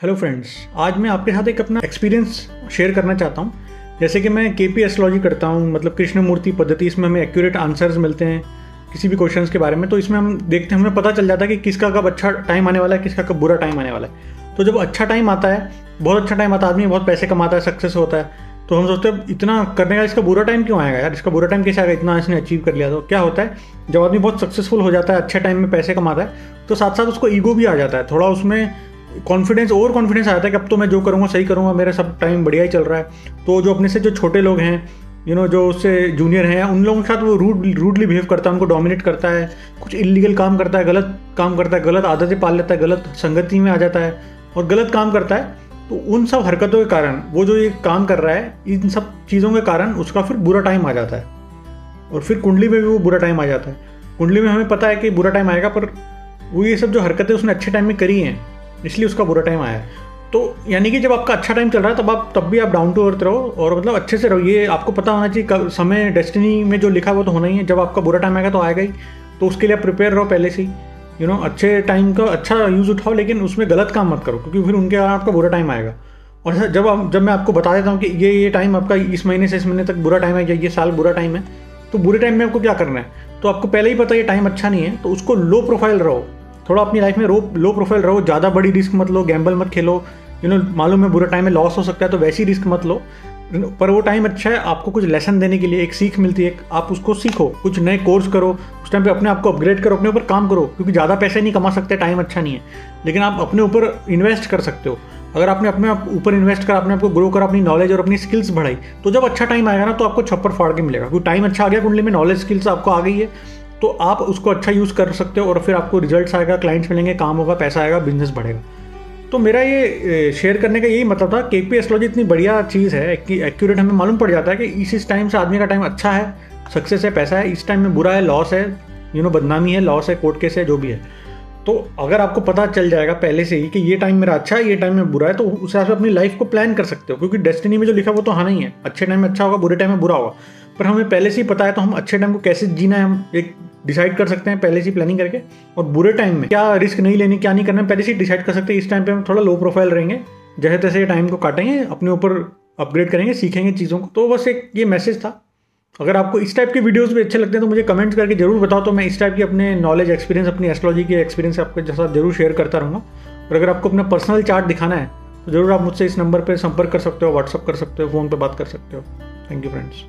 Hello friends आज मैं आपके साथ एक अपना एक्सपीरियंस शेयर करना चाहता हूँ। जैसे कि मैं के पी एस्ट्रोलॉजी करता हूँ मतलब कृष्णमूर्ति पद्धति, इसमें हमें एक्यूरेट आंसर्स मिलते हैं किसी भी क्वेश्चंस के बारे में। तो इसमें हम देखते हैं, हमें पता चल जाता है कि किसका कब अच्छा टाइम आने वाला है, किसका कब बुरा टाइम आने वाला है। तो जब अच्छा टाइम आता है, बहुत अच्छा टाइम आता है, आदमी बहुत पैसे कमाता है सक्सेस होता है तो हम सोचते हैं, इतना करने का इसका बुरा टाइम क्यों आएगा यार? इसका बुरा टाइम कैसे आएगा? इतना इसने अचीव कर लिया। तो क्या होता है, जब आदमी बहुत सक्सेसफुल हो जाता है, अच्छे टाइम में पैसे कमाता है तो साथ साथ उसको ईगो भी आ जाता है। थोड़ा उसमें कॉन्फिडेंस ओवर कॉन्फिडेंस आता है कि अब तो मैं जो करूँगा, सही करूँगा, मेरा सब टाइम बढ़िया ही चल रहा है। तो जो अपने से जो छोटे लोग हैं यू नो जो उससे जूनियर हैं, उन लोगों के साथ वो रूड रूडली बिहेव करता है, उनको डोमिनेट करता है, कुछ इलीगल काम करता है, गलत काम करता है, गलत आदतें पाल लेता है, गलत संगति में आ जाता है और गलत काम करता है तो उन सब हरकतों के कारण, वो जो ये काम कर रहा है, इन सब चीज़ों के कारण उसका फिर बुरा टाइम आ जाता है। और फिर कुंडली में भी वो बुरा टाइम आ जाता है। कुंडली में हमें पता है कि बुरा टाइम आएगा, पर वो ये सब जो हरकतें उसने अच्छे टाइम में करी हैं इसलिए उसका बुरा टाइम आया। है तो यानी कि जब आपका अच्छा टाइम चल रहा है, तब आप तब भी आप डाउन टू अर्थ रहो और मतलब अच्छे से रहो। ये आपको पता होना चाहिए, कब समय डेस्टिनी में जो लिखा वो तो होना ही है। जब आपका बुरा टाइम आएगा तो आएगा ही। तो उसके लिए आप प्रिपेयर रहो पहले से ही। यू नो अच्छे टाइम का अच्छा यूज़ उठाओ, लेकिन उसमें गलत काम मत करो, क्योंकि फिर उनके कारण आपका बुरा टाइम आएगा। और जब आप जब मैं आपको बता देता हूँ कि ये ये टाइम आपका इस महीने से इस महीने तक बुरा टाइम है, या ये साल बुरा टाइम है तो बुरे टाइम में आपको क्या करना है? तो आपको पहले ही पता है ये टाइम अच्छा नहीं है तो उसको लो प्रोफ़ाइल रहो। थोड़ा अपनी लाइफ में रो लो प्रोफ़ाइल रहो, ज़्यादा बड़ी रिस्क मत लो गैम्बल मत खेलो। यू नो मालूम है बुरा टाइम में लॉस हो सकता है तो वैसी रिस्क मत लो। पर वो टाइम अच्छा है, आपको कुछ लेसन देने के लिए एक सीख मिलती है आप उसको सीखो, कुछ नए कोर्स करो, उस टाइम पे अपने आप को अपग्रेड करो, अपने ऊपर काम करो, क्योंकि ज़्यादा पैसे नहीं कमा सकते टाइम अच्छा नहीं है। लेकिन आप अपने ऊपर इन्वेस्ट कर सकते हो। अगर आपने अपने आप ऊपर इन्वेस्ट कर, अपने आपको ग्रो कर, अपनी नॉलेज और अपनी स्किल्स बढ़ाई तो जब अच्छा टाइम आएगा ना तो आपको छप्पर फाड़ के मिलेगा, क्योंकि टाइम अच्छा आ गया कुंडली में नॉलेज स्किल्स आपको आ गई है। तो आप उसको अच्छा यूज़ कर सकते हो और फिर आपको रिजल्ट्स आएगा क्लाइंट्स मिलेंगे, काम होगा, पैसा आएगा बिज़नेस बढ़ेगा। तो मेरा ये शेयर करने का यही मतलब था के पी एस्ट्रोलॉजी इतनी बढ़िया चीज़ है कि एक्यूरेट हमें मालूम पड़ जाता है कि इस इस टाइम से आदमी का टाइम अच्छा है सक्सेस है, पैसा है, इस टाइम में बुरा है लॉस है यू नो बदनामी है लॉस है कोर्ट केस है, जो भी है। तो अगर आपको पता चल जाएगा पहले से ही कि ये टाइम मेरा अच्छा है, ये टाइम में बुरा है तो उस हिसाब से अपनी लाइफ को प्लान कर सकते हो, क्योंकि डेस्टिनी में जो लिखा वो तो हाँ नहीं है। अच्छे टाइम में अच्छा होगा, बुरे टाइम में बुरा होगा। पर हमें पहले से ही पता है तो हम अच्छे टाइम को कैसे जीना है, हम एक डिसाइड कर सकते हैं पहले से प्लानिंग करके। और बुरे टाइम में क्या रिस्क नहीं लेने, क्या नहीं करना, पहले से डिसाइड कर सकते हैं। इस टाइम पे हम थोड़ा लो प्रोफ़ाइल रहेंगे, जैसे तैसे टाइम को काटेंगे, अपने ऊपर अपग्रेड करेंगे, सीखेंगे चीज़ों को। तो बस एक ये मैसेज था। अगर आपको इस टाइप के वीडियोस भी अच्छे लगते हैं तो मुझे कमेंट्स करके ज़रूर बताओ। तो मैं इस टाइप की अपने नॉलेज एक्सपीरियंस अपनी एस्ट्रोलॉजी के एक्सपीरियंस आपके साथ ज़रूर शेयर करता रहूँगा। और अगर आपको अपना पर्सनल चार्ट दिखाना है तो ज़रूर आप मुझसे इस नंबर पर संपर्क कर सकते हो व्हाट्सअप कर सकते हो फ़ोन पर बात कर सकते हो। Thank you friends